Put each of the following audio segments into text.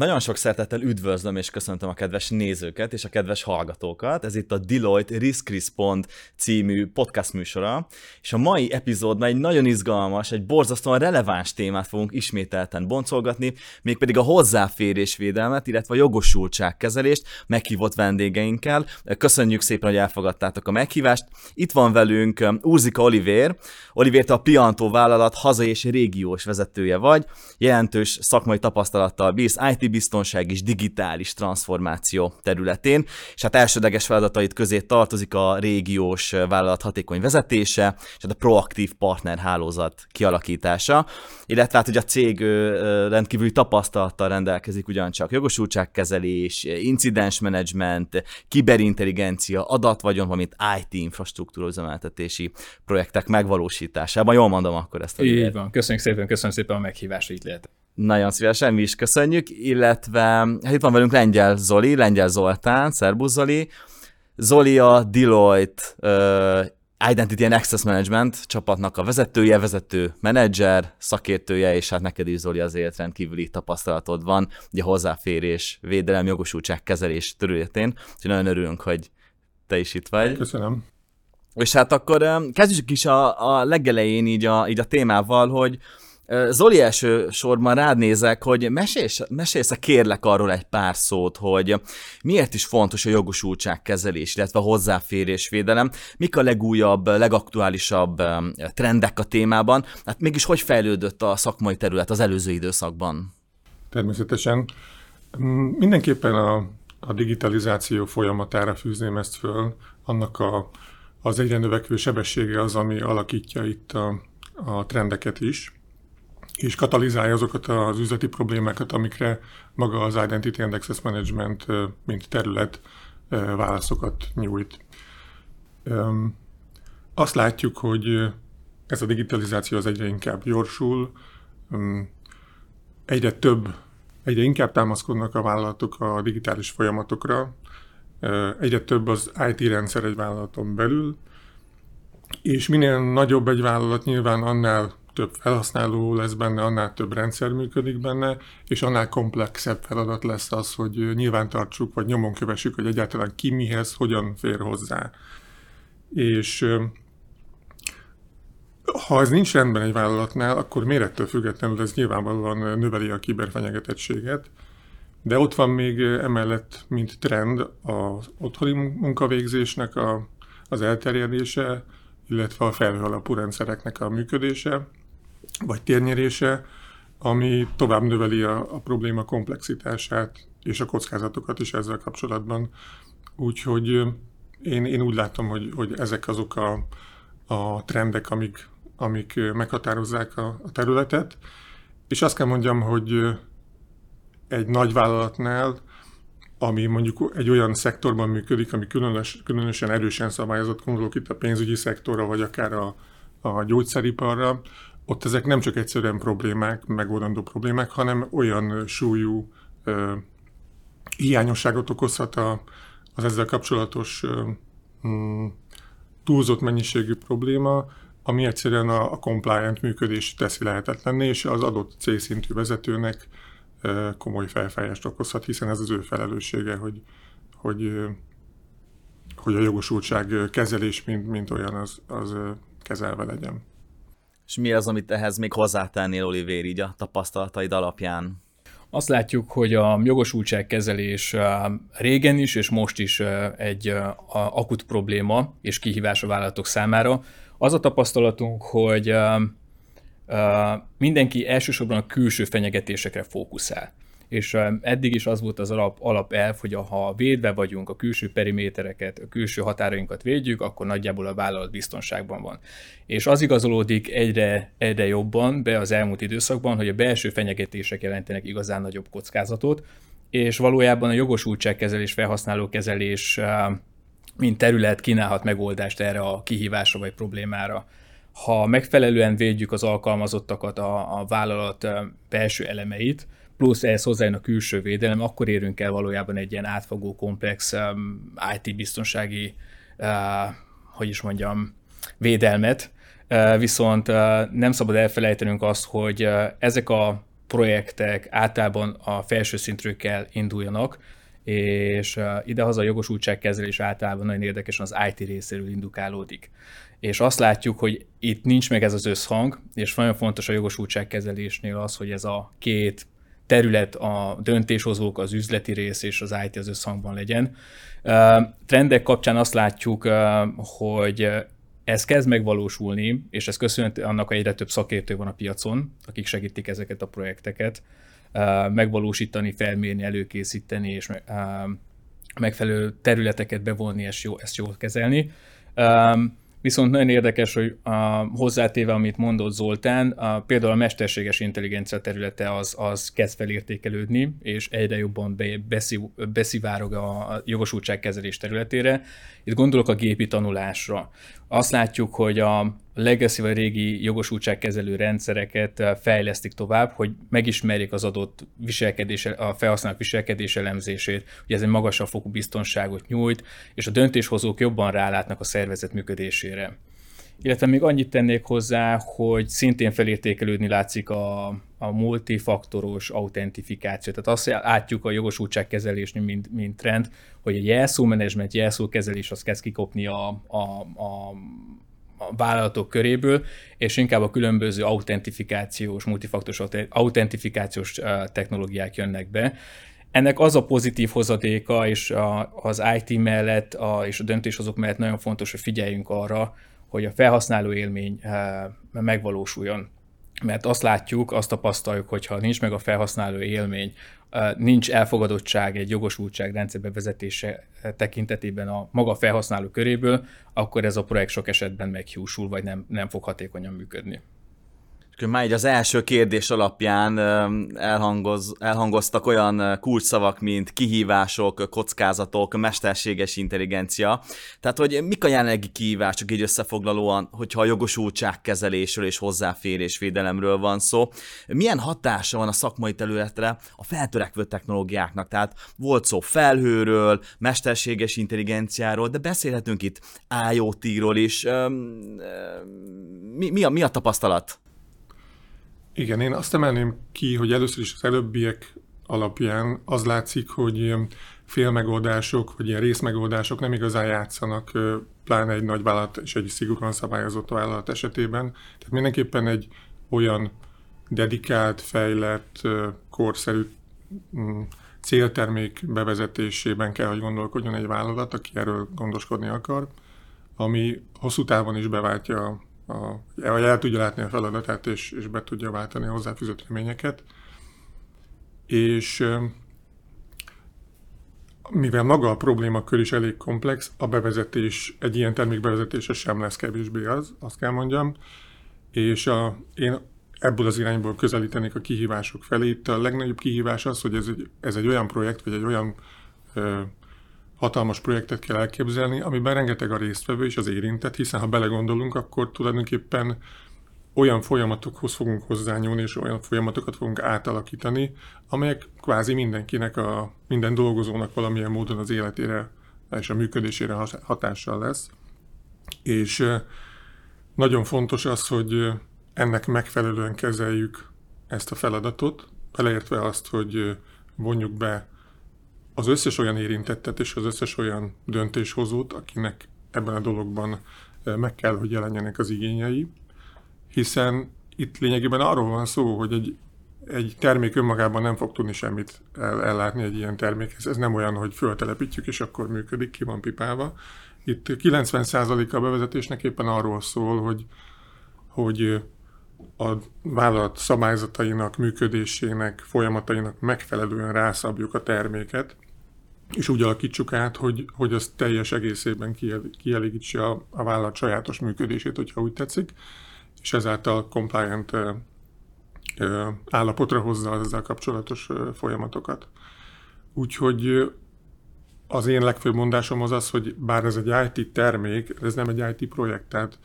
Nagyon sok szeretettel üdvözlöm és köszöntöm a kedves nézőket és a kedves hallgatókat. Ez itt a Deloitte Risk Respond című podcast műsora, és a mai epizódban egy nagyon izgalmas, egy borzasztóan releváns témát fogunk ismételten boncolgatni, mégpedig a hozzáférésvédelmet, illetve a jogosultságkezelést meghívott vendégeinkkel. Köszönjük szépen, hogy elfogadtátok a meghívást. Itt van velünk um, Urzika Olivér. Olivér, a Piantó vállalat hazai és régiós vezetője vagy, jelentős szakmai tapasztalattal bírsz IT biztonság és digitális transformáció területén, és hát elsődleges feladatait közé tartozik a régiós vállalat hatékony vezetése, és hát a proaktív partnerhálózat kialakítása, illetve hát hogy a cég rendkívüli tapasztalattal rendelkezik ugyancsak jogosultságkezelés, incidens management, kiberintelligencia, adatvagyon, valamint IT infrastruktúra üzemeltetési projektek megvalósításában. Jól mondom akkor ezt. Így van. Köszönjük szépen, köszönöm szépen a meghívást, itt lehet. Nagyon szívesen, mi is köszönjük, illetve hát itt van velünk Lengyel Zoli, Lengyel Zoltán, Szerbusz Zoli. Zoli a Deloitte uh, Identity and Access Management csapatnak a vezetője, vezető menedzser, szakértője, és hát neked is Zoli azért rendkívüli tapasztalatod van, ugye hozzáférés, védelem, jogosultság, kezelés területén, úgyhogy nagyon örülünk, hogy te is itt vagy. Köszönöm. És hát akkor kezdjük is a, a legelején így a, így a témával, hogy Zoli első sorban rád nézek, hogy mesélsz, mesélsz -e kérlek arról egy pár szót, hogy miért is fontos a jogosultság kezelés, illetve a hozzáférésvédelem, mik a legújabb, legaktuálisabb trendek a témában, hát mégis hogy fejlődött a szakmai terület az előző időszakban? Természetesen. Mindenképpen a, a digitalizáció folyamatára fűzném ezt föl, annak a, az egyre növekvő sebessége az, ami alakítja itt a, a trendeket is és katalizálja azokat az üzleti problémákat, amikre maga az Identity and Access Management, mint terület válaszokat nyújt. Azt látjuk, hogy ez a digitalizáció az egyre inkább gyorsul, egyre több, egyre inkább támaszkodnak a vállalatok a digitális folyamatokra, egyre több az IT rendszer egy vállalaton belül, és minél nagyobb egy vállalat, nyilván annál több felhasználó lesz benne, annál több rendszer működik benne, és annál komplexebb feladat lesz az, hogy nyilván tartsuk, vagy nyomon kövessük, hogy egyáltalán ki mihez, hogyan fér hozzá. És ha ez nincs rendben egy vállalatnál, akkor mérettől függetlenül ez nyilvánvalóan növeli a kiberfenyegetettséget, de ott van még emellett, mint trend, az otthoni munkavégzésnek a, az elterjedése, illetve a felhő alapú rendszereknek a működése, vagy térnyerése, ami tovább növeli a, a probléma komplexitását és a kockázatokat is ezzel kapcsolatban. Úgyhogy én, én úgy látom, hogy, hogy ezek azok a, a trendek, amik, amik meghatározzák a, a területet. És azt kell mondjam, hogy egy nagy vállalatnál, ami mondjuk egy olyan szektorban működik, ami különös, különösen erősen szabályozott, gondolok itt a pénzügyi szektorra, vagy akár a, a gyógyszeriparra, ott ezek nem csak egyszerűen problémák, megoldandó problémák, hanem olyan súlyú ö, hiányosságot okozhat a, az ezzel kapcsolatos ö, mm, túlzott mennyiségű probléma, ami egyszerűen a, a compliant működés teszi lehetetlenné, és az adott célszintű vezetőnek ö, komoly felfájást okozhat, hiszen ez az ő felelőssége, hogy, hogy, ö, hogy a jogosultság kezelés, mint, mint olyan, az, az kezelve legyen. És mi az, amit ehhez még hozzátennél, Olivér, így a tapasztalataid alapján? Azt látjuk, hogy a jogosultságkezelés régen is, és most is egy akut probléma és kihívás a vállalatok számára. Az a tapasztalatunk, hogy mindenki elsősorban a külső fenyegetésekre fókuszál és eddig is az volt az alap, alapelv, hogy ha védve vagyunk, a külső perimétereket, a külső határainkat védjük, akkor nagyjából a vállalat biztonságban van. És az igazolódik egyre, egyre jobban be az elmúlt időszakban, hogy a belső fenyegetések jelentenek igazán nagyobb kockázatot, és valójában a jogosultságkezelés, felhasználókezelés mint terület kínálhat megoldást erre a kihívásra vagy problémára. Ha megfelelően védjük az alkalmazottakat, a, a vállalat belső elemeit, plusz ehhez hozzájön a külső védelem, akkor érünk el valójában egy ilyen átfogó, komplex um, IT-biztonsági, uh, hogy is mondjam, védelmet, uh, viszont uh, nem szabad elfelejtenünk azt, hogy ezek a projektek általában a felső szintről kell induljanak, és idehaza a jogosultságkezelés általában nagyon érdekesen az IT részéről indukálódik. És azt látjuk, hogy itt nincs meg ez az összhang, és nagyon fontos a jogosultságkezelésnél az, hogy ez a két terület, a döntéshozók, az üzleti rész és az IT az összhangban legyen. Trendek kapcsán azt látjuk, hogy ez kezd megvalósulni, és ez köszönhető annak, hogy egyre több szakértő van a piacon, akik segítik ezeket a projekteket megvalósítani, felmérni, előkészíteni, és megfelelő területeket bevonni, és jó, ezt jól kezelni. Viszont nagyon érdekes, hogy a, hozzátéve, amit mondott Zoltán, a, például a mesterséges intelligencia területe az, az kezd felértékelődni, és egyre jobban be, beszív, beszivárog a jogosultságkezelés területére. Itt gondolok a gépi tanulásra. Azt látjuk, hogy a legacy vagy régi jogosultságkezelő rendszereket fejlesztik tovább, hogy megismerjék az adott viselkedés, a felhasználók viselkedés elemzését, hogy ez egy magasabb fokú biztonságot nyújt, és a döntéshozók jobban rálátnak a szervezet működésére. Illetve még annyit tennék hozzá, hogy szintén felértékelődni látszik a, a multifaktoros autentifikáció. Tehát azt látjuk a jogosultságkezelésnél, mint, mint trend, hogy a jelszómenedzsment, jelszókezelés az kezd kikopni a, a, a, a vállalatok köréből, és inkább a különböző autentifikációs, multifaktoros autentifikációs technológiák jönnek be. Ennek az a pozitív hozadéka, és az IT mellett a, és a döntéshozók mellett nagyon fontos, hogy figyeljünk arra, hogy a felhasználó élmény megvalósuljon. Mert azt látjuk, azt tapasztaljuk, hogy ha nincs meg a felhasználó élmény, nincs elfogadottság egy jogosultság rendszer bevezetése tekintetében a maga felhasználó köréből, akkor ez a projekt sok esetben meghiúsul, vagy nem, nem fog hatékonyan működni. És már így az első kérdés alapján elhangoz, elhangoztak olyan kulcsszavak, mint kihívások, kockázatok, mesterséges intelligencia. Tehát, hogy mik a jelenlegi kihívások így összefoglalóan, hogyha a jogosultságkezelésről és hozzáférés védelemről van szó. Milyen hatása van a szakmai területre a feltörekvő technológiáknak? Tehát volt szó felhőről, mesterséges intelligenciáról, de beszélhetünk itt IoT-ról is. Mi, mi, a, mi a tapasztalat? Igen, én azt emelném ki, hogy először is az előbbiek alapján az látszik, hogy félmegoldások, vagy ilyen részmegoldások nem igazán játszanak, pláne egy nagy vállalat és egy szigorúan szabályozott vállalat esetében. Tehát mindenképpen egy olyan dedikált, fejlett, korszerű mm, céltermék bevezetésében kell, hogy gondolkodjon egy vállalat, aki erről gondoskodni akar, ami hosszú távon is beváltja a, vagy el tudja látni a feladatát, és, és be tudja váltani a hozzáfűzött reményeket. És mivel maga a problémakör is elég komplex, a bevezetés, egy ilyen termék bevezetése sem lesz kevésbé az, azt kell mondjam. És a, én ebből az irányból közelítenék a kihívások felé. Itt a legnagyobb kihívás az, hogy ez egy, ez egy olyan projekt, vagy egy olyan ö, hatalmas projektet kell elképzelni, amiben rengeteg a résztvevő és az érintett, hiszen ha belegondolunk, akkor tulajdonképpen olyan folyamatokhoz fogunk hozzányúlni, és olyan folyamatokat fogunk átalakítani, amelyek kvázi mindenkinek, a, minden dolgozónak valamilyen módon az életére és a működésére hatással lesz. És nagyon fontos az, hogy ennek megfelelően kezeljük ezt a feladatot, beleértve azt, hogy vonjuk be az összes olyan érintettet és az összes olyan döntéshozót, akinek ebben a dologban meg kell, hogy jelenjenek az igényei, hiszen itt lényegében arról van szó, hogy egy, egy termék önmagában nem fog tudni semmit el, ellátni egy ilyen termékhez. Ez nem olyan, hogy föltelepítjük, és akkor működik, ki van pipálva. Itt 90%-a a bevezetésnek éppen arról szól, hogy, hogy a vállalat szabályzatainak, működésének, folyamatainak megfelelően rászabjuk a terméket, és úgy alakítsuk át, hogy, hogy az teljes egészében kielégítse a, a vállalat sajátos működését, hogyha úgy tetszik, és ezáltal compliant ö, ö, állapotra hozza az ezzel kapcsolatos ö, folyamatokat. Úgyhogy az én legfőbb mondásom az az, hogy bár ez egy IT termék, ez nem egy IT projekt, tehát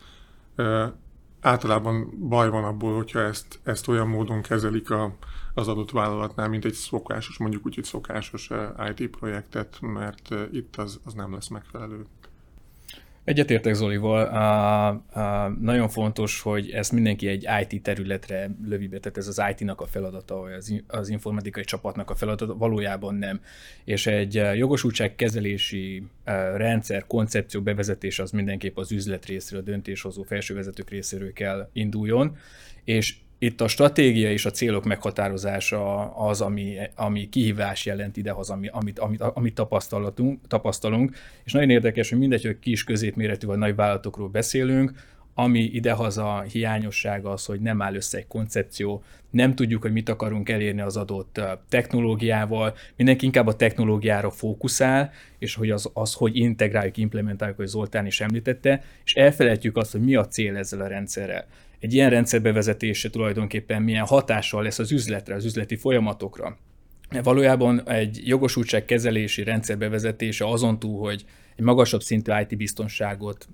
általában baj van abból, hogyha ezt, ezt olyan módon kezelik a, az adott vállalatnál, mint egy szokásos, mondjuk úgy, hogy szokásos eh, IT projektet, mert eh, itt az, az nem lesz megfelelő. Egyetértek Zolival, uh, uh, nagyon fontos, hogy ezt mindenki egy IT területre lövi be, tehát ez az IT-nak a feladata, vagy az, az informatikai csapatnak a feladata, valójában nem. És egy uh, jogosultságkezelési uh, rendszer, koncepció bevezetése az mindenképp az üzlet részéről, a döntéshozó felsővezetők részéről kell induljon, és itt a stratégia és a célok meghatározása az, ami, ami kihívás jelent idehoz, ami, amit, amit, amit tapasztalunk, tapasztalunk, és nagyon érdekes, hogy mindegy, hogy kis, középméretű vagy nagy vállalatokról beszélünk, ami idehaza hiányosság az, hogy nem áll össze egy koncepció, nem tudjuk, hogy mit akarunk elérni az adott technológiával, mindenki inkább a technológiára fókuszál, és hogy az, az hogy integráljuk, implementáljuk, hogy Zoltán is említette, és elfelejtjük azt, hogy mi a cél ezzel a rendszerrel egy ilyen rendszer bevezetése tulajdonképpen milyen hatással lesz az üzletre, az üzleti folyamatokra. Valójában egy jogosultság kezelési rendszer bevezetése azon túl, hogy egy magasabb szintű IT biztonságot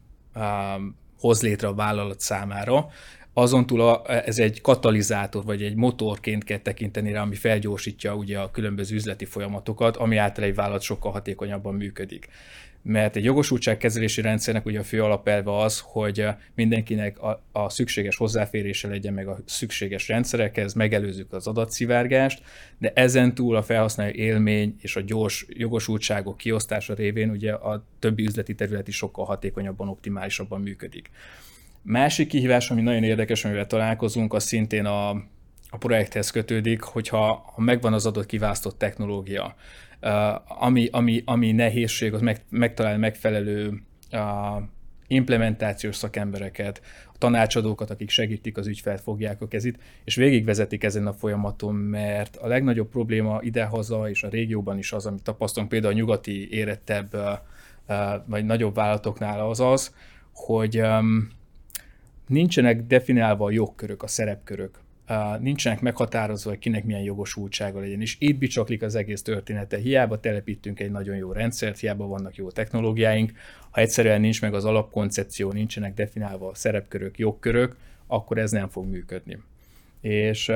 hoz létre a vállalat számára, azon túl ez egy katalizátor, vagy egy motorként kell tekinteni rá, ami felgyorsítja ugye a különböző üzleti folyamatokat, ami által egy vállalat sokkal hatékonyabban működik mert egy jogosultságkezelési rendszernek ugye a fő alapelve az, hogy mindenkinek a, a szükséges hozzáférése legyen meg a szükséges rendszerekhez, megelőzzük az adatszivárgást, de ezen túl a felhasználó élmény és a gyors jogosultságok kiosztása révén ugye a többi üzleti terület is sokkal hatékonyabban, optimálisabban működik. Másik kihívás, ami nagyon érdekes, amivel találkozunk, az szintén a, a projekthez kötődik, hogyha ha megvan az adott kiválasztott technológia, ami, ami, ami nehézség, az meg, megtalálni megfelelő uh, implementációs szakembereket, a tanácsadókat, akik segítik az ügyfelt, fogják a kezit, és végigvezetik ezen a folyamaton, mert a legnagyobb probléma idehaza és a régióban is az, amit tapasztalunk például a nyugati érettebb vagy nagyobb vállalatoknál az az, hogy nincsenek definiálva a jogkörök, a szerepkörök nincsenek meghatározva, hogy kinek milyen jogosultsága legyen. És itt bicsaklik az egész története. Hiába telepítünk egy nagyon jó rendszert, hiába vannak jó technológiáink, ha egyszerűen nincs meg az alapkoncepció, nincsenek definiálva a szerepkörök, jogkörök, akkor ez nem fog működni. És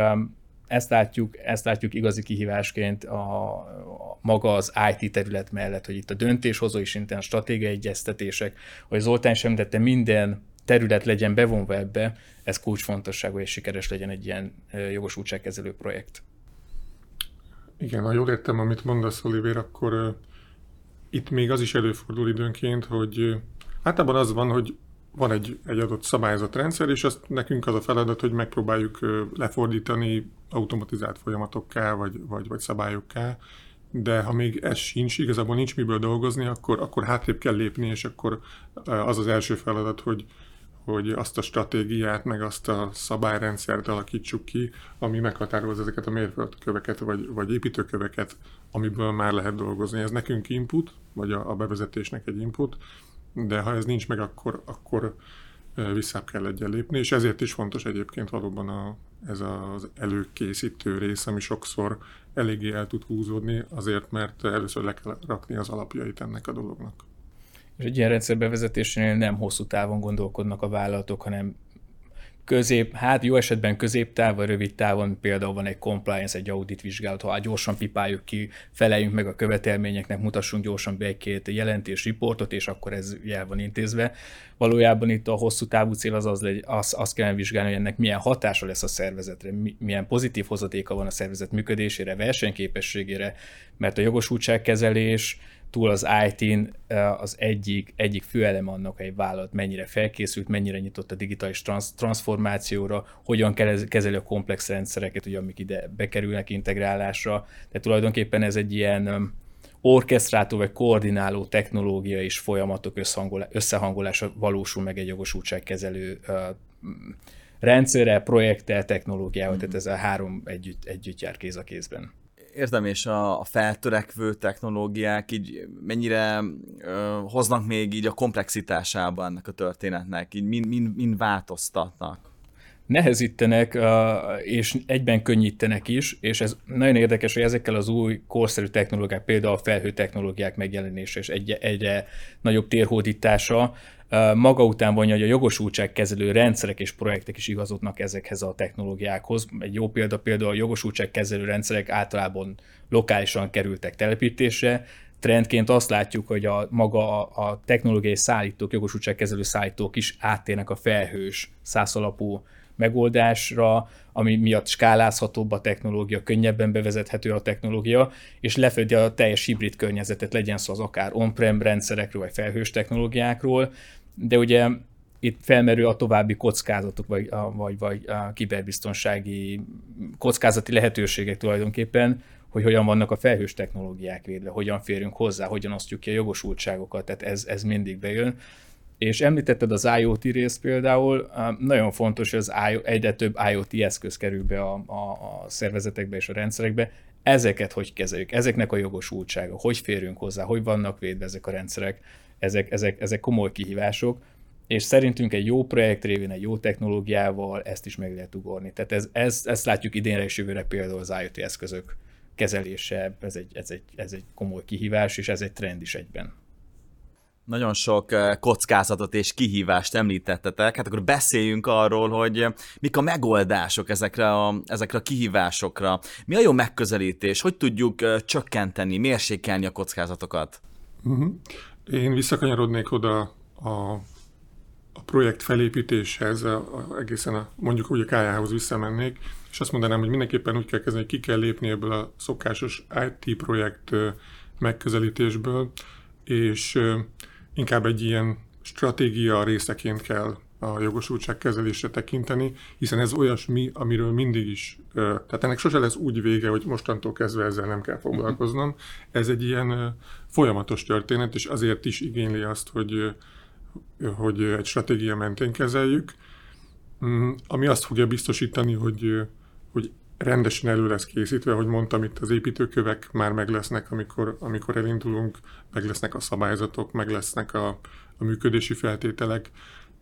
ezt látjuk, ezt látjuk igazi kihívásként a, a maga az IT terület mellett, hogy itt a döntéshozói szinten stratégiai egyeztetések, hogy Zoltán sem tette minden terület legyen bevonva ebbe, ez kulcsfontosságú és sikeres legyen egy ilyen jogosultságkezelő projekt. Igen, ha jól értem, amit mondasz, Oliver, akkor uh, itt még az is előfordul időnként, hogy uh, általában az van, hogy van egy, egy adott szabályozott rendszer, és azt nekünk az a feladat, hogy megpróbáljuk uh, lefordítani automatizált folyamatokká, vagy, vagy, vagy szabályokká, de ha még ez sincs, igazából nincs miből dolgozni, akkor, akkor hátrébb kell lépni, és akkor az az első feladat, hogy, hogy azt a stratégiát, meg azt a szabályrendszert alakítsuk ki, ami meghatározza ezeket a mérföldköveket, vagy, vagy építőköveket, amiből már lehet dolgozni. Ez nekünk input, vagy a, a bevezetésnek egy input, de ha ez nincs meg, akkor, akkor visszább kell egyen lépni, és ezért is fontos egyébként valóban a, ez az előkészítő rész, ami sokszor eléggé el tud húzódni, azért, mert először le kell rakni az alapjait ennek a dolognak. És egy ilyen rendszer nem hosszú távon gondolkodnak a vállalatok, hanem közép, hát jó esetben középtáv, vagy rövid távon például van egy compliance, egy audit vizsgálat, ha gyorsan pipáljuk ki, feleljünk meg a követelményeknek, mutassunk gyorsan be egy-két jelentés, riportot, és akkor ez el van intézve. Valójában itt a hosszú távú cél az az, az, azt kellene vizsgálni, hogy ennek milyen hatása lesz a szervezetre, milyen pozitív hozadéka van a szervezet működésére, versenyképességére, mert a jogosultságkezelés, túl az IT-n az egyik, egyik főelem annak, hogy egy vállalat mennyire felkészült, mennyire nyitott a digitális transz, transformációra, hogyan kezeli a komplex rendszereket, ugye, amik ide bekerülnek integrálásra. De tulajdonképpen ez egy ilyen orkesztrátó vagy koordináló technológia és folyamatok összehangolása valósul meg egy jogosultságkezelő rendszerre, projekttel, technológiával, mm-hmm. tehát ez a három együtt, együtt jár kéz a kézben értem, és a, a feltörekvő technológiák így mennyire ö, hoznak még így a komplexitásában ennek a történetnek, így mind, mind, mind változtatnak? Nehezítenek, és egyben könnyítenek is, és ez nagyon érdekes, hogy ezekkel az új korszerű technológiák, például a felhő technológiák megjelenése és egyre, egyre nagyobb térhódítása maga után vonja, hogy a jogosultságkezelő rendszerek és projektek is igazodnak ezekhez a technológiákhoz. Egy jó példa például a jogosultságkezelő rendszerek általában lokálisan kerültek telepítésre, trendként azt látjuk, hogy a maga a technológiai szállítók, jogosultságkezelő szállítók is áttérnek a felhős százalapú megoldásra, ami miatt skálázhatóbb a technológia, könnyebben bevezethető a technológia, és lefedi a teljes hibrid környezetet, legyen szó az akár on-prem rendszerekről, vagy felhős technológiákról, de ugye itt felmerül a további kockázatok, vagy, vagy, vagy a kiberbiztonsági kockázati lehetőségek tulajdonképpen, hogy hogyan vannak a felhős technológiák védve, hogyan férünk hozzá, hogyan osztjuk ki a jogosultságokat, tehát ez, ez mindig bejön. És említetted az IoT részt például, nagyon fontos, hogy az egyre több IoT eszköz kerül be a, a, a szervezetekbe és a rendszerekbe, ezeket hogy kezeljük, ezeknek a jogosultsága, hogy férünk hozzá, hogy vannak védve ezek a rendszerek, ezek, ezek, ezek komoly kihívások, és szerintünk egy jó projekt révén, egy jó technológiával ezt is meg lehet ugorni. Tehát ez, ez, ezt látjuk idénre és jövőre például az IoT eszközök kezelése, ez egy, ez, egy, ez egy komoly kihívás, és ez egy trend is egyben. Nagyon sok eh, kockázatot és kihívást említettetek, hát akkor beszéljünk arról, hogy mik a megoldások ezekre a, ezekre a kihívásokra. Mi a jó megközelítés? Hogy tudjuk eh, csökkenteni, mérsékelni a kockázatokat? Uh-huh. Én visszakanyarodnék oda a, a projekt felépítéshez, a, a, egészen a, mondjuk úgy a kájához visszamennék, és azt mondanám, hogy mindenképpen úgy kell kezdeni, hogy ki kell lépni ebből a szokásos IT projekt megközelítésből, és inkább egy ilyen stratégia részeként kell a jogosultság kezelésre tekinteni, hiszen ez olyasmi, amiről mindig is, tehát ennek sose lesz úgy vége, hogy mostantól kezdve ezzel nem kell foglalkoznom. Ez egy ilyen folyamatos történet, és azért is igényli azt, hogy, hogy egy stratégia mentén kezeljük, mm, ami azt fogja biztosítani, hogy, hogy rendesen elő lesz készítve, hogy mondtam, itt az építőkövek már meg lesznek, amikor, amikor elindulunk, meg lesznek a szabályzatok, meg lesznek a, a működési feltételek,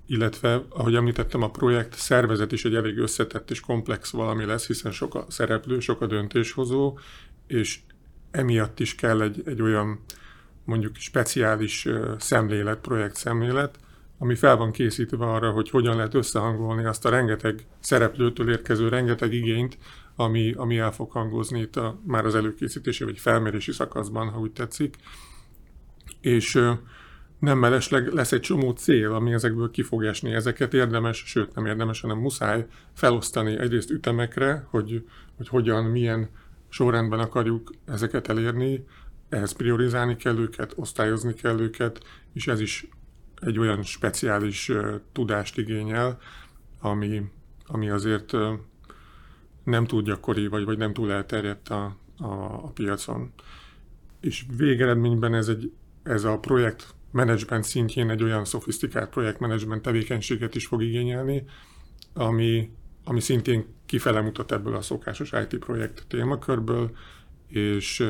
illetve, ahogy említettem, a projekt szervezet is egy elég összetett és komplex valami lesz, hiszen sok a szereplő, sok a döntéshozó, és emiatt is kell egy, egy olyan mondjuk speciális szemlélet, projekt szemlélet, ami fel van készítve arra, hogy hogyan lehet összehangolni azt a rengeteg szereplőtől érkező rengeteg igényt, ami, ami el fog hangozni itt a, már az előkészítési vagy felmérési szakaszban, ha úgy tetszik. És nem mellesleg lesz egy csomó cél, ami ezekből ki fog esni. Ezeket érdemes, sőt nem érdemes, hanem muszáj felosztani egyrészt ütemekre, hogy, hogy hogyan, milyen sorrendben akarjuk ezeket elérni, ehhez priorizálni kell őket, osztályozni kell őket, és ez is egy olyan speciális uh, tudást igényel, ami, ami azért uh, nem túl gyakori, vagy, vagy nem túl elterjedt a, a, a piacon. És végeredményben ez, egy, ez a projekt menedzsment szintjén egy olyan szofisztikált projektmenedzsment tevékenységet is fog igényelni, ami, ami szintén kifele mutat ebből a szokásos IT projekt témakörből, és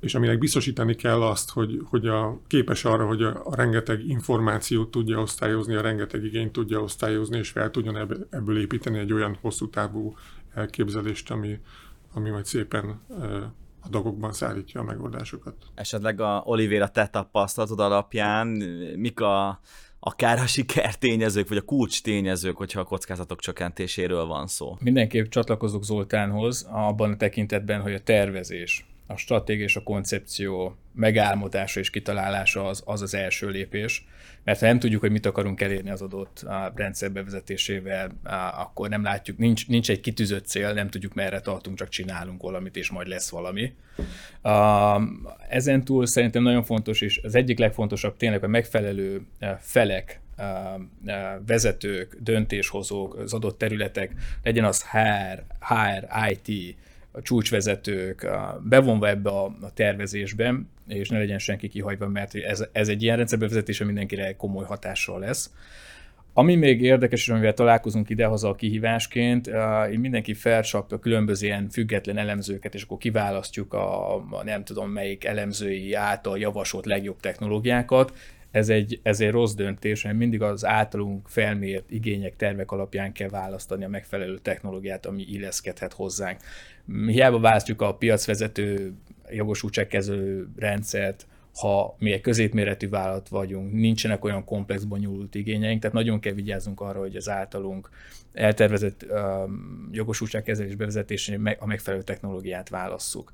és aminek biztosítani kell azt, hogy, hogy a, képes arra, hogy a, a rengeteg információt tudja osztályozni, a rengeteg igényt tudja osztályozni, és fel tudjon ebből, ebből építeni egy olyan hosszú távú elképzelést, ami, ami majd szépen a dolgokban szállítja a megoldásokat. Esetleg a Olivéra te tapasztalatod alapján mik a, akár a sikertényezők, vagy a kulcs tényezők, hogyha a kockázatok csökkentéséről van szó? Mindenképp csatlakozok Zoltánhoz abban a tekintetben, hogy a tervezés, a stratégia és a koncepció megálmodása és kitalálása az, az az első lépés, mert ha nem tudjuk, hogy mit akarunk elérni az adott a rendszer bevezetésével, akkor nem látjuk, nincs, nincs egy kitűzött cél, nem tudjuk merre tartunk, csak csinálunk valamit, és majd lesz valami. Ezen túl szerintem nagyon fontos, és az egyik legfontosabb tényleg a megfelelő felek vezetők, döntéshozók, az adott területek, legyen az HR, HR, IT, a csúcsvezetők bevonva ebbe a, a tervezésbe, és ne legyen senki kihagyva, mert ez, ez egy ilyen rendszerbevezetése mindenkire komoly hatással lesz. Ami még érdekes, és amivel találkozunk idehaza a kihívásként, így mindenki felcsap a különböző ilyen független elemzőket, és akkor kiválasztjuk a, a nem tudom melyik elemzői által javasolt legjobb technológiákat, ez egy, ez egy rossz döntés, mert mindig az általunk felmért igények, tervek alapján kell választani a megfelelő technológiát, ami illeszkedhet hozzánk. Hiába választjuk a piacvezető jogosultságkezelő rendszert, ha mi egy középméretű vállalat vagyunk, nincsenek olyan komplex, bonyolult igényeink, tehát nagyon kell vigyázzunk arra, hogy az általunk eltervezett um, jogosultságkezelés bevezetésén a megfelelő technológiát válasszuk.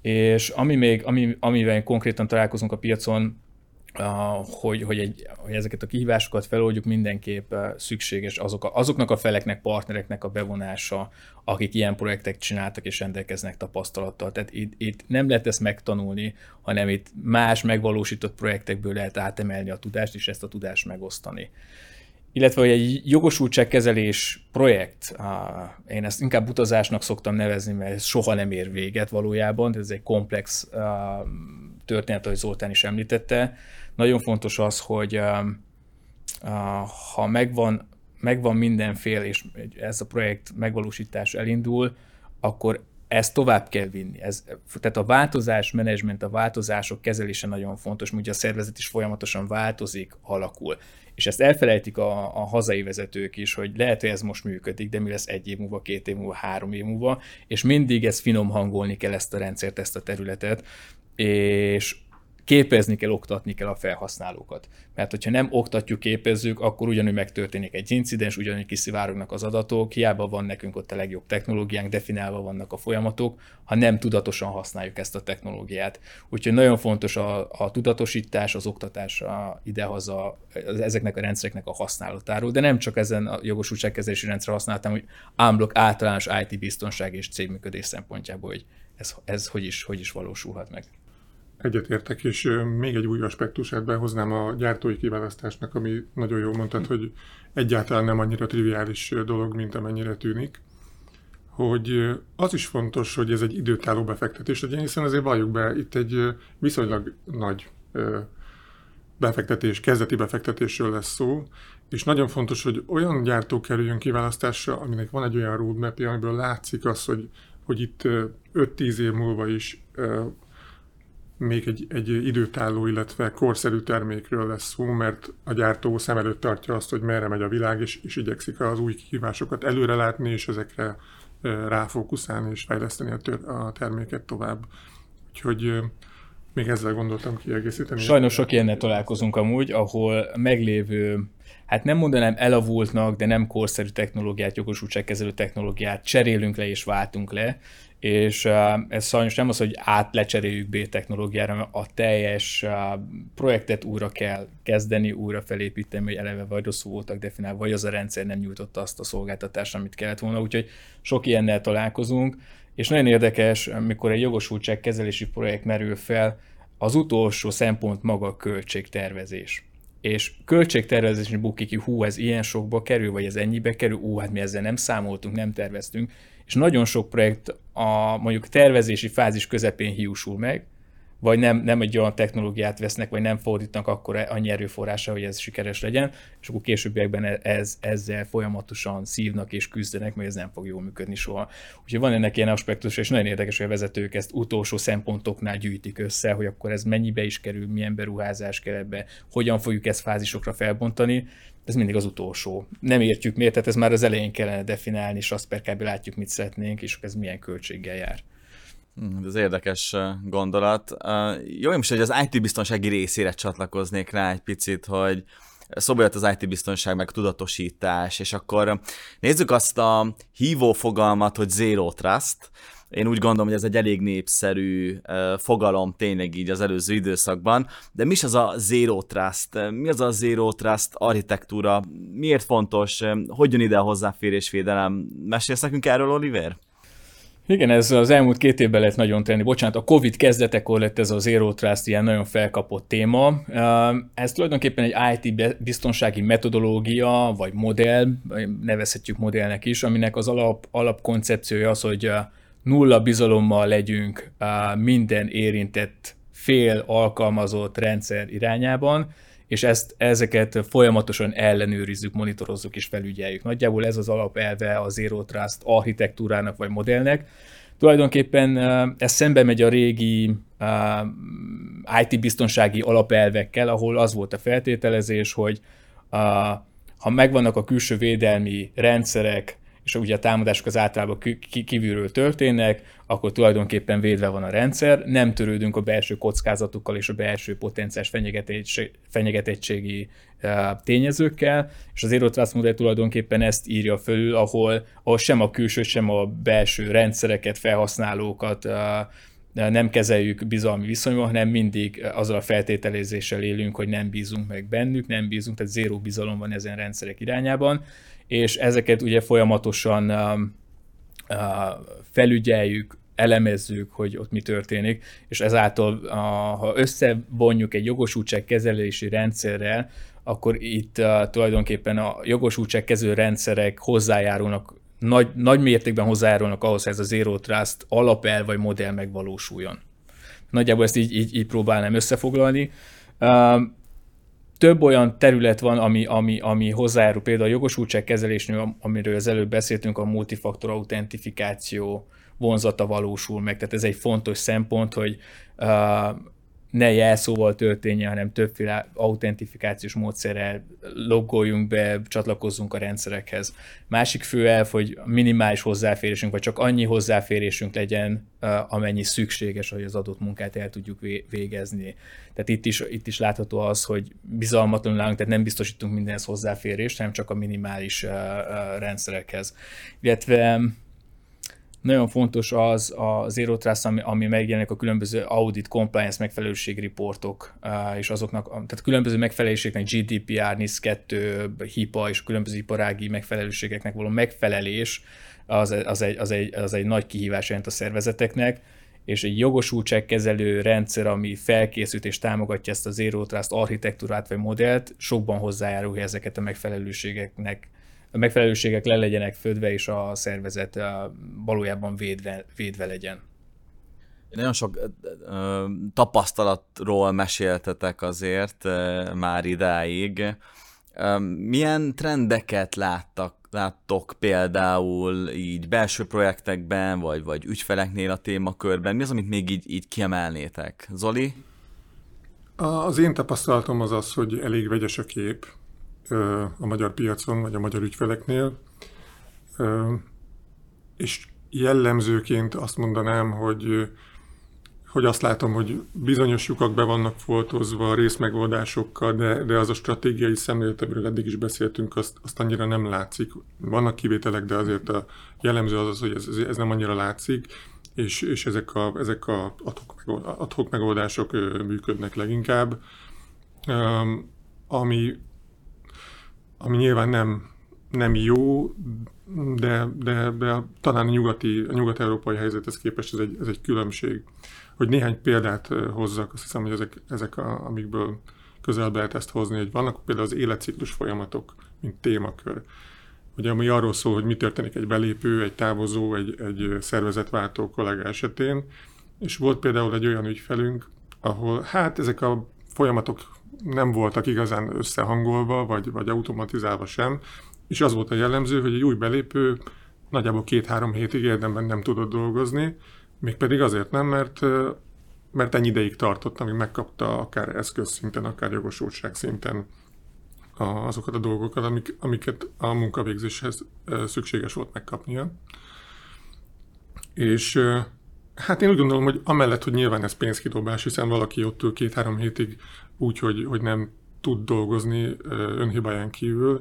És ami még, ami, amivel konkrétan találkozunk a piacon, hogy, hogy, egy, hogy ezeket a kihívásokat feloldjuk, mindenképp szükséges azok a, azoknak a feleknek, partnereknek a bevonása, akik ilyen projektek csináltak és rendelkeznek tapasztalattal. Tehát itt, itt nem lehet ezt megtanulni, hanem itt más megvalósított projektekből lehet átemelni a tudást, és ezt a tudást megosztani. Illetve, hogy egy jogosultságkezelés projekt, én ezt inkább utazásnak szoktam nevezni, mert ez soha nem ér véget valójában, ez egy komplex történet, ahogy Zoltán is említette, nagyon fontos az, hogy um, uh, ha megvan, megvan mindenfél, és ez a projekt megvalósítás elindul, akkor ezt tovább kell vinni. Ez, tehát a változás menedzsment, a változások kezelése nagyon fontos, ugye a szervezet is folyamatosan változik, alakul. És ezt elfelejtik a, a hazai vezetők is, hogy lehet, hogy ez most működik, de mi lesz egy év múlva, két év múlva, három év múlva, és mindig ezt finom hangolni kell ezt a rendszert, ezt a területet, és képezni kell, oktatni kell a felhasználókat. Mert hogyha nem oktatjuk, képezzük, akkor ugyanúgy megtörténik egy incidens, ugyanúgy kiszivárognak az adatok, hiába van nekünk ott a legjobb technológiánk, definiálva vannak a folyamatok, ha nem tudatosan használjuk ezt a technológiát. Úgyhogy nagyon fontos a, a tudatosítás, az oktatás a idehaza ezeknek a rendszereknek a használatáról, de nem csak ezen a jogosultságkezelési rendszer használtam, hogy ámblok általános IT biztonság és cégműködés szempontjából, hogy ez, ez hogy, is, hogy is valósulhat meg. Egyetértek, és még egy új aspektusát behoznám a gyártói kiválasztásnak, ami nagyon jól mondtad, hogy egyáltalán nem annyira triviális dolog, mint amennyire tűnik, hogy az is fontos, hogy ez egy időtálló befektetés legyen, hiszen azért valljuk be, itt egy viszonylag nagy befektetés, kezdeti befektetésről lesz szó, és nagyon fontos, hogy olyan gyártó kerüljön kiválasztásra, aminek van egy olyan roadmap amiből látszik az, hogy, hogy itt 5-10 év múlva is még egy, egy időtálló, illetve korszerű termékről lesz szó, mert a gyártó szem előtt tartja azt, hogy merre megy a világ, és, és igyekszik az új kihívásokat előrelátni, és ezekre ráfókuszálni, és fejleszteni a, tör, a terméket tovább. Úgyhogy még ezzel gondoltam kiegészíteni. Sajnos sok ilyennel találkozunk amúgy, ahol meglévő hát nem mondanám elavultnak, de nem korszerű technológiát, jogosultságkezelő technológiát cserélünk le és váltunk le, és ez sajnos nem az, hogy át lecseréljük B technológiára, mert a teljes projektet újra kell kezdeni, újra felépíteni, hogy eleve vagy rosszul voltak definiálva, vagy az a rendszer nem nyújtotta azt a szolgáltatást, amit kellett volna, úgyhogy sok ilyennel találkozunk, és nagyon érdekes, amikor egy jogosultságkezelési projekt merül fel, az utolsó szempont maga a költségtervezés és költségtervezésni bukik ki, hú, ez ilyen sokba kerül, vagy ez ennyibe kerül, ú, hát mi ezzel nem számoltunk, nem terveztünk, és nagyon sok projekt a mondjuk tervezési fázis közepén hiúsul meg, vagy nem, nem egy olyan technológiát vesznek, vagy nem fordítanak akkor annyi erőforrása, hogy ez sikeres legyen, és akkor későbbiekben ez, ezzel folyamatosan szívnak és küzdenek, mert ez nem fog jól működni soha. Úgyhogy van ennek ilyen aspektus, és nagyon érdekes, hogy a vezetők ezt utolsó szempontoknál gyűjtik össze, hogy akkor ez mennyibe is kerül, milyen beruházás kell ebbe, hogyan fogjuk ezt fázisokra felbontani, ez mindig az utolsó. Nem értjük miért, tehát ez már az elején kellene definiálni, és azt per kb. látjuk, mit szeretnénk, és ez milyen költséggel jár. Hm, ez érdekes gondolat. Jó, most, hogy az IT biztonsági részére csatlakoznék rá egy picit, hogy szóba jött az IT biztonság, meg tudatosítás, és akkor nézzük azt a hívó fogalmat, hogy Zero Trust. Én úgy gondolom, hogy ez egy elég népszerű fogalom tényleg így az előző időszakban, de mi is az a Zero Trust? Mi az a Zero Trust architektúra? Miért fontos? Hogy jön ide a hozzáférésvédelem? Mesélsz nekünk erről, Oliver? Igen, ez az elmúlt két évben lett nagyon tenni. Bocsánat, a Covid kezdetekor lett ez a Zero Trust ilyen nagyon felkapott téma. Ez tulajdonképpen egy IT biztonsági metodológia, vagy modell, nevezhetjük modellnek is, aminek az alap, alapkoncepciója az, hogy nulla bizalommal legyünk minden érintett fél alkalmazott rendszer irányában, és ezt, ezeket folyamatosan ellenőrizzük, monitorozzuk és felügyeljük. Nagyjából ez az alapelve a Zero Trust architektúrának vagy modellnek. Tulajdonképpen ez szembe megy a régi uh, IT biztonsági alapelvekkel, ahol az volt a feltételezés, hogy uh, ha megvannak a külső védelmi rendszerek, és ugye a támadások az általában kívülről történnek, akkor tulajdonképpen védve van a rendszer, nem törődünk a belső kockázatokkal és a belső potenciális fenyegetettségi tényezőkkel, és az Zero Trust modell tulajdonképpen ezt írja fölül, ahol, ahol sem a külső, sem a belső rendszereket, felhasználókat nem kezeljük bizalmi viszonyban, hanem mindig azzal a feltételezéssel élünk, hogy nem bízunk meg bennük, nem bízunk, tehát zéró bizalom van ezen rendszerek irányában, és ezeket ugye folyamatosan felügyeljük, elemezzük, hogy ott mi történik, és ezáltal, ha összevonjuk egy jogosultság kezelési rendszerrel, akkor itt tulajdonképpen a jogosultság kezelő rendszerek hozzájárulnak nagy, nagy mértékben hozzájárulnak ahhoz, hogy ez a Zero Trust alapel vagy modell megvalósuljon. Nagyjából ezt így, így, így próbálnám összefoglalni. Több olyan terület van, ami, ami, ami hozzájárul, például a jogosultságkezelésnél, amiről az előbb beszéltünk, a multifaktor autentifikáció vonzata valósul meg. Tehát ez egy fontos szempont, hogy ne jelszóval történjen, hanem többféle autentifikációs módszerrel logoljunk be, csatlakozzunk a rendszerekhez. Másik fő elv, hogy minimális hozzáférésünk, vagy csak annyi hozzáférésünk legyen, amennyi szükséges, hogy az adott munkát el tudjuk végezni. Tehát itt is, itt is látható az, hogy bizalmatlanul állunk, tehát nem biztosítunk mindenhez hozzáférést, hanem csak a minimális rendszerekhez. Illetve nagyon fontos az a Zero Trust, ami, ami megjelenik a különböző audit compliance megfelelőség riportok, és azoknak, tehát különböző megfelelőségnek GDPR, NIS2, HIPAA és különböző iparági megfelelőségeknek való megfelelés, az, az, egy, az, egy, az egy nagy kihívás jelent a szervezeteknek, és egy jogosultságkezelő rendszer, ami felkészült és támogatja ezt a Zero Trust architektúrát vagy modellt, sokban hozzájárul, ezeket a megfelelőségeknek megfelelőségek le legyenek födve, és a szervezet valójában védve, védve legyen. Nagyon sok ö, tapasztalatról meséltetek azért ö, már idáig. Ö, milyen trendeket láttak, láttok például így belső projektekben, vagy, vagy ügyfeleknél a témakörben? Mi az, amit még így, így kiemelnétek? Zoli? Az én tapasztalatom az az, hogy elég vegyes a kép a magyar piacon, vagy a magyar ügyfeleknél. És jellemzőként azt mondanám, hogy hogy azt látom, hogy bizonyos lyukak be vannak foltozva részmegoldásokkal, de, de az a stratégiai szemlélet, amiről eddig is beszéltünk, azt, azt annyira nem látszik. Vannak kivételek, de azért a jellemző az az, hogy ez, ez nem annyira látszik, és, és ezek a, ezek a adhok megoldások működnek leginkább. Ami ami nyilván nem, nem jó, de, de, de talán a, nyugati, a nyugat-európai helyzethez képest ez egy, ez egy különbség. Hogy néhány példát hozzak, azt hiszem, hogy ezek, ezek a, amikből közel lehet ezt hozni, hogy vannak például az életciklus folyamatok, mint témakör. Ugye, ami arról szól, hogy mi történik egy belépő, egy távozó, egy, egy szervezetváltó kollega esetén, és volt például egy olyan ügyfelünk, ahol hát ezek a folyamatok nem voltak igazán összehangolva, vagy, vagy automatizálva sem, és az volt a jellemző, hogy egy új belépő nagyjából két-három hétig érdemben nem tudott dolgozni, mégpedig azért nem, mert, mert ennyi ideig tartott, amíg megkapta akár eszközszinten, akár jogosultság szinten azokat a dolgokat, amik, amiket a munkavégzéshez szükséges volt megkapnia. És hát én úgy gondolom, hogy amellett, hogy nyilván ez pénzkidobás, hiszen valaki ott ül két-három hétig úgy, hogy, hogy nem tud dolgozni önhibáján kívül.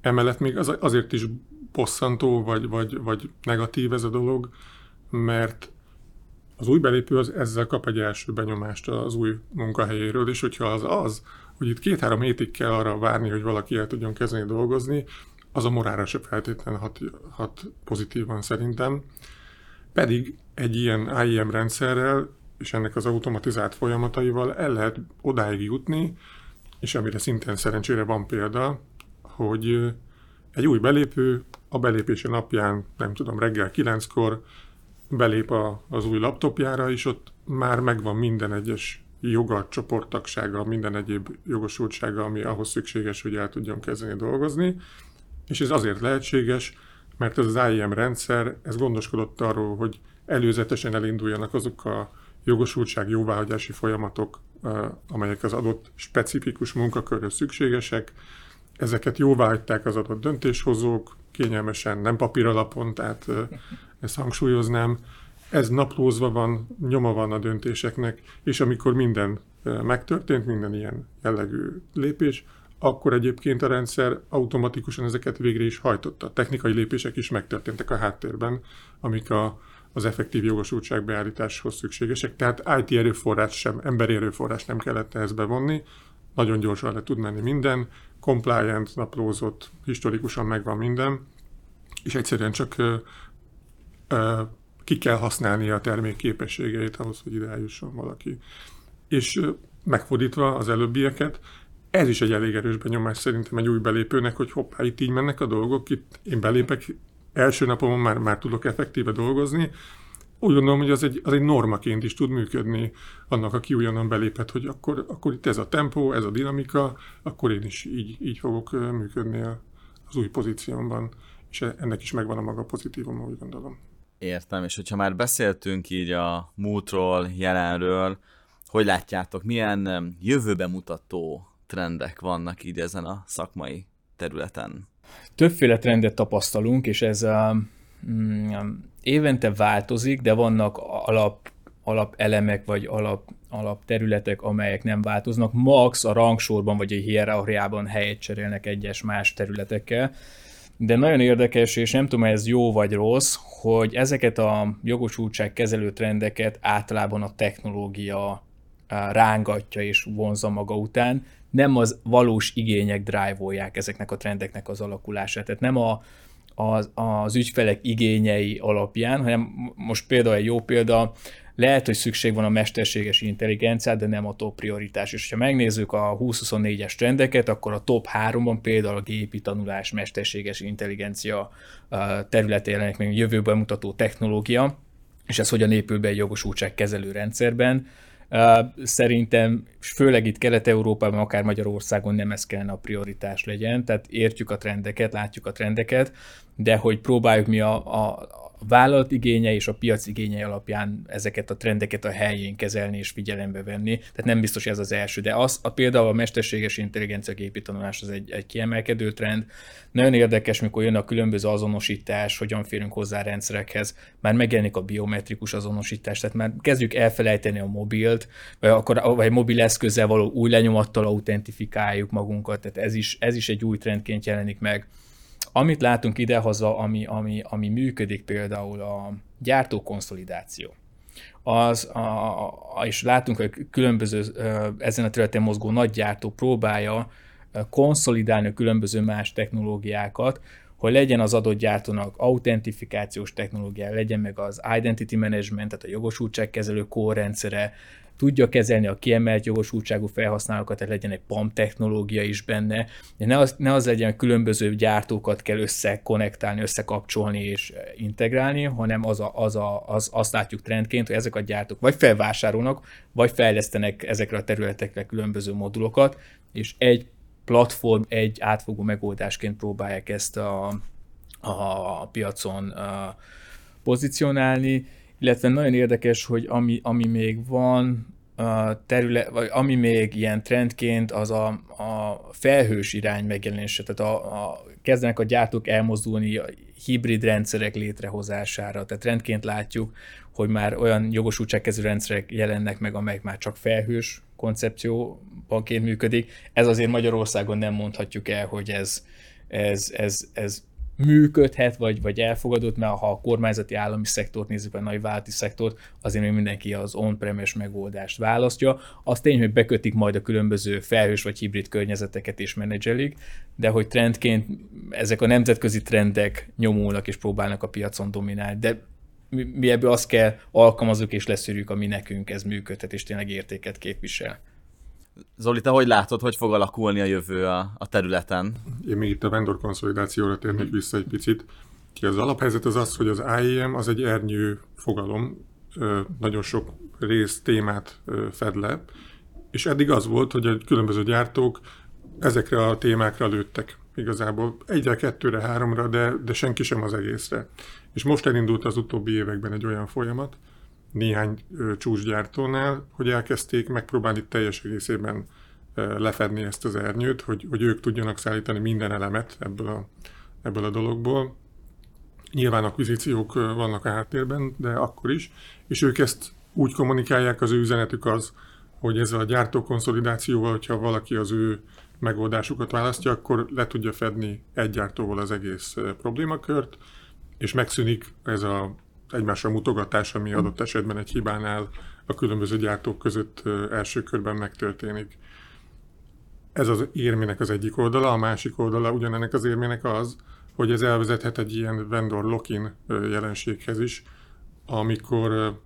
Emellett még az, azért is bosszantó, vagy, vagy, vagy negatív ez a dolog, mert az új belépő az ezzel kap egy első benyomást az új munkahelyéről, és hogyha az az, hogy itt két-három hétig kell arra várni, hogy valaki el tudjon kezdeni dolgozni, az a morára se feltétlenül hat, hat pozitívan szerintem. Pedig egy ilyen IEM rendszerrel és ennek az automatizált folyamataival el lehet odáig jutni, és amire szintén szerencsére van példa, hogy egy új belépő a belépése napján, nem tudom, reggel kilenckor belép a, az új laptopjára, és ott már megvan minden egyes joga, csoporttagsága, minden egyéb jogosultsága, ami ahhoz szükséges, hogy el tudjon kezdeni dolgozni. És ez azért lehetséges, mert ez az IEM rendszer, ez gondoskodott arról, hogy előzetesen elinduljanak azok a jogosultság jóváhagyási folyamatok, amelyek az adott specifikus munkakörre szükségesek. Ezeket jóváhagyták az adott döntéshozók, kényelmesen, nem papír alapon, tehát ezt hangsúlyoznám. Ez naplózva van, nyoma van a döntéseknek, és amikor minden megtörtént, minden ilyen jellegű lépés, akkor egyébként a rendszer automatikusan ezeket végre is hajtotta. Technikai lépések is megtörténtek a háttérben, amik a, az effektív jogosultság beállításhoz szükségesek. Tehát IT erőforrás sem, emberi erőforrás nem kellett ehhez bevonni, nagyon gyorsan le tud menni minden, compliant, naplózott, historikusan megvan minden, és egyszerűen csak ö, ö, ki kell használni a termék képességeit ahhoz, hogy ide eljusson valaki. És megfordítva az előbbieket, ez is egy elég erős benyomás szerintem egy új belépőnek, hogy hoppá, itt így mennek a dolgok, itt én belépek, első napon már, már tudok effektíve dolgozni, úgy gondolom, hogy az egy, az egy normaként is tud működni annak, aki újonnan belépett, hogy akkor, akkor itt ez a tempó, ez a dinamika, akkor én is így, így fogok működni az új pozíciómban, és ennek is megvan a maga pozitívum, úgy gondolom. Értem, és hogyha már beszéltünk így a múltról, jelenről, hogy látjátok, milyen jövőbe mutató trendek vannak így ezen a szakmai területen? Többféle trendet tapasztalunk, és ez a, mm, évente változik, de vannak alap, alap elemek vagy alap, alap területek, amelyek nem változnak. Max a rangsorban vagy a hierarchiában helyet cserélnek egyes más területekkel. De nagyon érdekes, és nem tudom, ez jó vagy rossz, hogy ezeket a jogosultság kezelő trendeket általában a technológia rángatja és vonza maga után, nem az valós igények drive ezeknek a trendeknek az alakulását. Tehát nem a, az, az ügyfelek igényei alapján, hanem most például egy jó példa, lehet, hogy szükség van a mesterséges intelligenciát, de nem a top prioritás. És ha megnézzük a 2024-es trendeket, akkor a top 3-ban például a gépi tanulás, mesterséges intelligencia területe jelenik még jövőben mutató technológia, és ez hogyan épül be egy jogosultság kezelő rendszerben. Szerintem, főleg itt Kelet-Európában, akár Magyarországon nem ez kellene a prioritás legyen, tehát értjük a trendeket, látjuk a trendeket, de hogy próbáljuk mi a, a, a vállalat igénye és a piac igényei alapján ezeket a trendeket a helyén kezelni és figyelembe venni. Tehát nem biztos, hogy ez az első, de az, a, például a mesterséges intelligencia gépi tanulás az egy, egy kiemelkedő trend. Nagyon érdekes, mikor jön a különböző azonosítás, hogyan férünk hozzá rendszerekhez, már megjelenik a biometrikus azonosítás, tehát már kezdjük elfelejteni a mobilt, vagy, akkor, vagy mobil eszközzel való új lenyomattal autentifikáljuk magunkat, tehát ez is, ez is egy új trendként jelenik meg amit látunk idehaza, ami, ami, ami működik például a gyártókonszolidáció, az, a, a, és látunk, hogy különböző ezen a területen mozgó nagy gyártó próbálja konszolidálni a különböző más technológiákat, hogy legyen az adott gyártónak autentifikációs technológia, legyen meg az identity management, tehát a jogosultságkezelő kórrendszere, tudja kezelni a kiemelt jogosultságú felhasználókat, tehát legyen egy PAM technológia is benne, ne az, ne az legyen, különböző gyártókat kell összekonnektálni, összekapcsolni és integrálni, hanem az, a, az, a, az azt látjuk trendként, hogy ezek a gyártók vagy felvásárolnak, vagy fejlesztenek ezekre a területekre különböző modulokat, és egy platform, egy átfogó megoldásként próbálják ezt a, a piacon a pozícionálni, illetve nagyon érdekes, hogy ami, ami még van, terület, vagy ami még ilyen trendként, az a, a felhős irány megjelenése, tehát a, a, kezdenek a gyártók elmozdulni a hibrid rendszerek létrehozására, tehát trendként látjuk, hogy már olyan jogosultságkező rendszerek jelennek meg, amelyek már csak felhős koncepcióbanként működik. Ez azért Magyarországon nem mondhatjuk el, hogy ez, ez, ez, ez működhet, vagy, vagy elfogadott, mert ha a kormányzati állami szektort nézzük, a nagy válti szektort, azért még mindenki az on-premise megoldást választja. Az tény, hogy bekötik majd a különböző felhős vagy hibrid környezeteket és menedzselik, de hogy trendként ezek a nemzetközi trendek nyomulnak és próbálnak a piacon dominálni. De mi, mi ebből azt kell alkalmazunk és leszűrjük, ami nekünk ez működhet, és tényleg értéket képvisel. Zoli, te hogy látod, hogy fog alakulni a jövő a, a területen? Én még itt a vendor konszolidációra térnék vissza egy picit. Ki az alaphelyzet az az, hogy az IEM az egy ernyő fogalom, nagyon sok rész témát fed le, és eddig az volt, hogy a különböző gyártók ezekre a témákra lőttek igazából egyre, kettőre, háromra, de, de senki sem az egészre. És most elindult az utóbbi években egy olyan folyamat, néhány csúcsgyártónál, hogy elkezdték megpróbálni teljes részében lefedni ezt az ernyőt, hogy, hogy ők tudjanak szállítani minden elemet ebből a, ebből a dologból. Nyilván akvizíciók vannak a háttérben, de akkor is, és ők ezt úgy kommunikálják, az ő üzenetük az, hogy ezzel a gyártókonszolidációval, hogyha valaki az ő megoldásukat választja, akkor le tudja fedni egy gyártóval az egész problémakört, és megszűnik ez a egymásra mutogatás, ami adott esetben egy hibánál a különböző gyártók között első körben megtörténik. Ez az érmének az egyik oldala, a másik oldala ugyanennek az érmének az, hogy ez elvezethet egy ilyen vendor lock-in jelenséghez is, amikor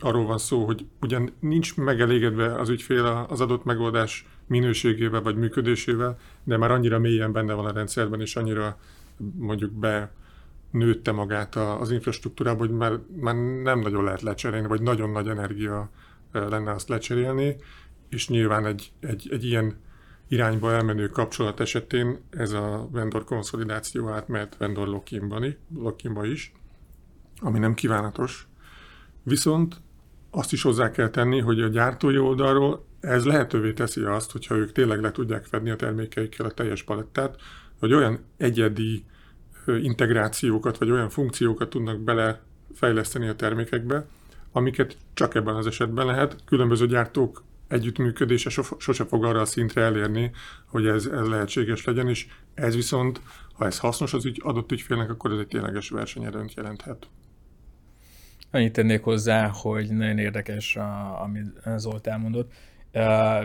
arról van szó, hogy ugyan nincs megelégedve az ügyfél az adott megoldás minőségével vagy működésével, de már annyira mélyen benne van a rendszerben, és annyira mondjuk be nőtte magát az infrastruktúrába, hogy már, már nem nagyon lehet lecserélni, vagy nagyon nagy energia lenne azt lecserélni, és nyilván egy, egy, egy ilyen irányba elmenő kapcsolat esetén ez a vendor konszolidáció átmehet vendor lock is, ami nem kívánatos. Viszont azt is hozzá kell tenni, hogy a gyártói oldalról ez lehetővé teszi azt, hogyha ők tényleg le tudják fedni a termékeikkel a teljes palettát, hogy olyan egyedi integrációkat, vagy olyan funkciókat tudnak belefejleszteni a termékekbe, amiket csak ebben az esetben lehet. Különböző gyártók együttműködése sose fog arra a szintre elérni, hogy ez, ez lehetséges legyen, és ez viszont, ha ez hasznos az ügy, adott ügyfélnek, akkor ez egy tényleges versenyelőnt jelenthet. Annyit tennék hozzá, hogy nagyon érdekes, a, amit Zolt elmondott.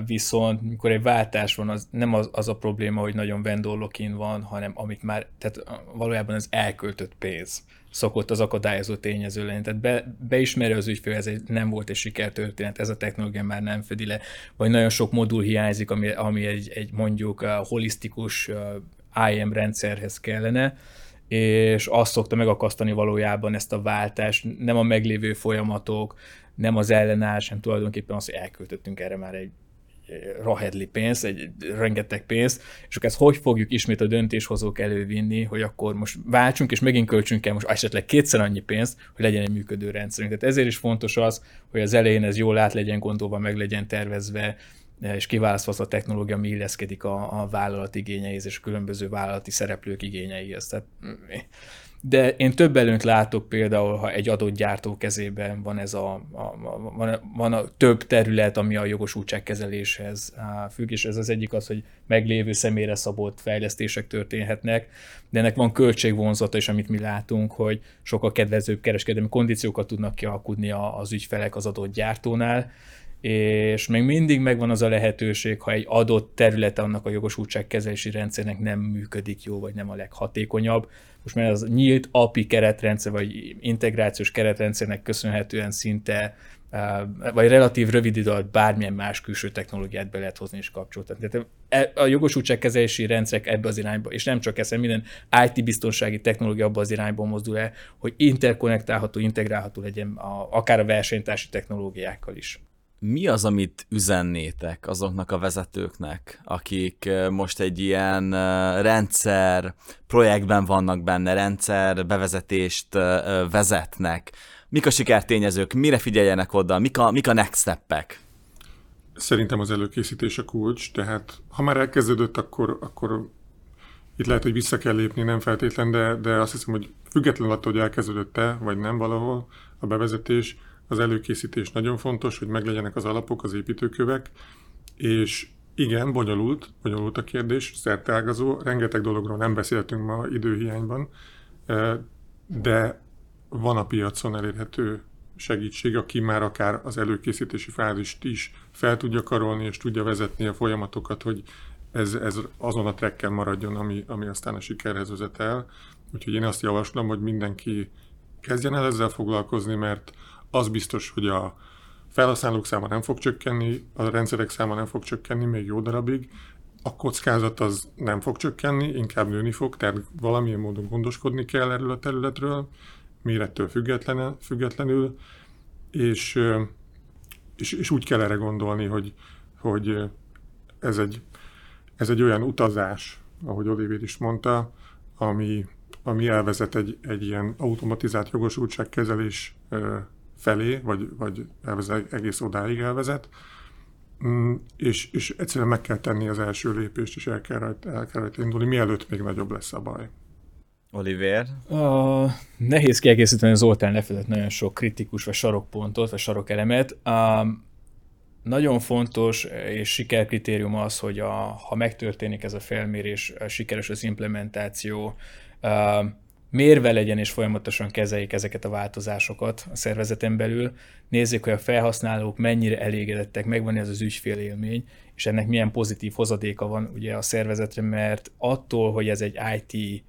Viszont mikor egy váltás van, az nem az, az a probléma, hogy nagyon vendor van, hanem amit már, tehát valójában az elköltött pénz. Szokott az akadályozó tényező lenni. Tehát be, beismeri az ügyfél, ez egy, nem volt egy sikertörténet, ez a technológia már nem fedi le, vagy nagyon sok modul hiányzik, ami, ami egy, egy mondjuk uh, holisztikus IM rendszerhez kellene, és azt szokta megakasztani valójában ezt a váltást, nem a meglévő folyamatok, nem az ellenállás, hanem tulajdonképpen az, hogy elköltöttünk erre már egy rahedli pénzt, egy rengeteg pénzt, és akkor ezt hogy fogjuk ismét a döntéshozók elővinni, hogy akkor most váltsunk, és megint költsünk el most esetleg kétszer annyi pénzt, hogy legyen egy működő rendszerünk. Tehát ezért is fontos az, hogy az elején ez jól át legyen gondolva, meg legyen tervezve, és kiválasztva az a technológia, ami illeszkedik a, a vállalat igényeihez és a különböző vállalati szereplők igényeihez. Tehát de én több előnyt látok például, ha egy adott gyártó kezében van ez a, a, a, van, van a több terület, ami a jogosultságkezeléshez függ, és ez az egyik az, hogy meglévő személyre szabott fejlesztések történhetnek, de ennek van költségvonzata is, amit mi látunk, hogy sokkal kedvezőbb kereskedelmi kondíciókat tudnak kialkudni az ügyfelek az adott gyártónál, és még mindig megvan az a lehetőség, ha egy adott terület annak a jogosultságkezelési rendszernek nem működik jó, vagy nem a leghatékonyabb. Most már az nyílt API keretrendszer, vagy integrációs keretrendszernek köszönhetően szinte vagy relatív rövid idő alatt bármilyen más külső technológiát be lehet hozni és kapcsoltatni. Tehát e, a jogosultságkezelési rendszerek ebbe az irányba, és nem csak ez, minden IT biztonsági technológia abba az irányba mozdul el, hogy interkonnektálható, integrálható legyen a, akár a versenytársi technológiákkal is mi az, amit üzennétek azoknak a vezetőknek, akik most egy ilyen rendszer projektben vannak benne, rendszer bevezetést vezetnek? Mik a sikertényezők, mire figyeljenek oda, mik a, mik a next step-ek? Szerintem az előkészítés a kulcs, tehát ha már elkezdődött, akkor, akkor itt lehet, hogy vissza kell lépni, nem feltétlen, de, de azt hiszem, hogy függetlenül attól, hogy elkezdődött-e, vagy nem valahol a bevezetés, az előkészítés nagyon fontos, hogy meglegyenek az alapok, az építőkövek, és igen, bonyolult, bonyolult a kérdés, szerteágazó, rengeteg dologról nem beszéltünk ma időhiányban, de van a piacon elérhető segítség, aki már akár az előkészítési fázist is fel tudja karolni, és tudja vezetni a folyamatokat, hogy ez, ez azon a trekken maradjon, ami, ami aztán a sikerhez vezet el. Úgyhogy én azt javaslom, hogy mindenki kezdjen el ezzel foglalkozni, mert az biztos, hogy a felhasználók száma nem fog csökkenni, a rendszerek száma nem fog csökkenni még jó darabig, a kockázat az nem fog csökkenni, inkább nőni fog, tehát valamilyen módon gondoskodni kell erről a területről, mérettől független, függetlenül, és, és, és úgy kell erre gondolni, hogy, hogy ez, egy, ez egy olyan utazás, ahogy Olivier is mondta, ami, ami elvezet egy, egy ilyen automatizált jogosultságkezelés felé, vagy, vagy elvezet, egész odáig elvezet, mm, és, és egyszerűen meg kell tenni az első lépést, és el kell rajta, el kell rajta indulni, mielőtt még nagyobb lesz a baj. Oliver? Uh, nehéz kiegészíteni, Zoltán lefedett nagyon sok kritikus, vagy sarokpontot, vagy sarokelemet. Uh, nagyon fontos és sikerkritérium az, hogy a, ha megtörténik ez a felmérés, sikeres az implementáció, uh, mérve legyen és folyamatosan kezeljék ezeket a változásokat a szervezeten belül, nézzék, hogy a felhasználók mennyire elégedettek, megvan ez az ügyfél élmény, és ennek milyen pozitív hozadéka van ugye a szervezetre, mert attól, hogy ez egy IT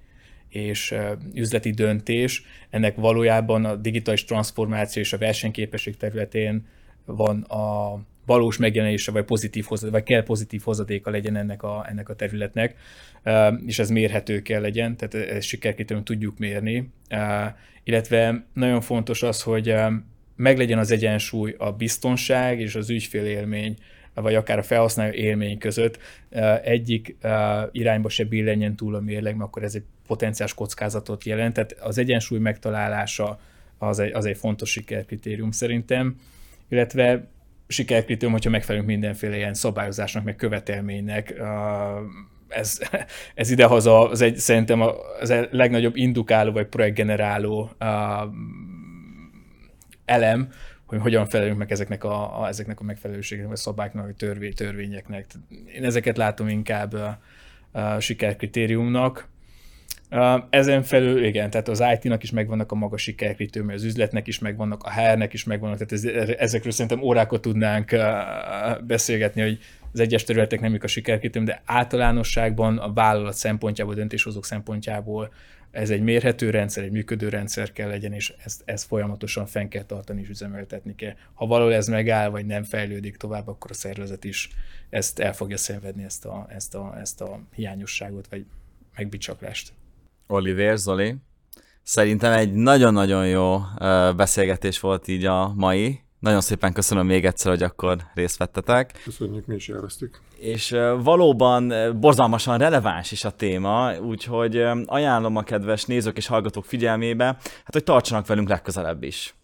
és üzleti döntés, ennek valójában a digitális transformáció és a versenyképesség területén van a valós megjelenése, vagy pozitív hozadéka, vagy kell pozitív hozadéka legyen ennek a, ennek a területnek, és ez mérhető kell legyen, tehát ezt sikerkritérium tudjuk mérni, illetve nagyon fontos az, hogy meglegyen az egyensúly a biztonság és az ügyfél élmény, vagy akár a felhasználó élmény között. Egyik irányba se billenjen túl a mérleg, mert akkor ez egy potenciális kockázatot jelent. Tehát az egyensúly megtalálása az egy, az egy fontos sikerkritérium szerintem, illetve sikerkritérium, hogyha megfelelünk mindenféle ilyen szabályozásnak, meg követelménynek, ez, ez idehaza az egy, szerintem az a legnagyobb indukáló vagy projektgeneráló elem, hogy hogyan felelünk meg ezeknek a, a, ezeknek a megfelelőségeknek, vagy szabályoknak, vagy törvény, törvényeknek. Én ezeket látom inkább a, a sikerkritériumnak. Ezen felül, igen, tehát az IT-nak is megvannak a maga sikerkritériumai, az üzletnek is megvannak, a HR-nek is megvannak, tehát ez, ezekről szerintem órákat tudnánk beszélgetni, hogy az egyes területek nem a sikerkritérium, de általánosságban a vállalat szempontjából, a döntéshozók szempontjából ez egy mérhető rendszer, egy működő rendszer kell legyen, és ezt, ezt folyamatosan fenn kell tartani és üzemeltetni kell. Ha valahol ez megáll, vagy nem fejlődik tovább, akkor a szervezet is ezt el fogja szenvedni, ezt a, ezt a, ezt a hiányosságot, vagy megbicsaklást. Oliver, Zoli, szerintem egy nagyon-nagyon jó beszélgetés volt így a mai. Nagyon szépen köszönöm még egyszer, hogy akkor részt vettetek. Köszönjük, mi is élveztük. És valóban borzalmasan releváns is a téma, úgyhogy ajánlom a kedves nézők és hallgatók figyelmébe, hát hogy tartsanak velünk legközelebb is.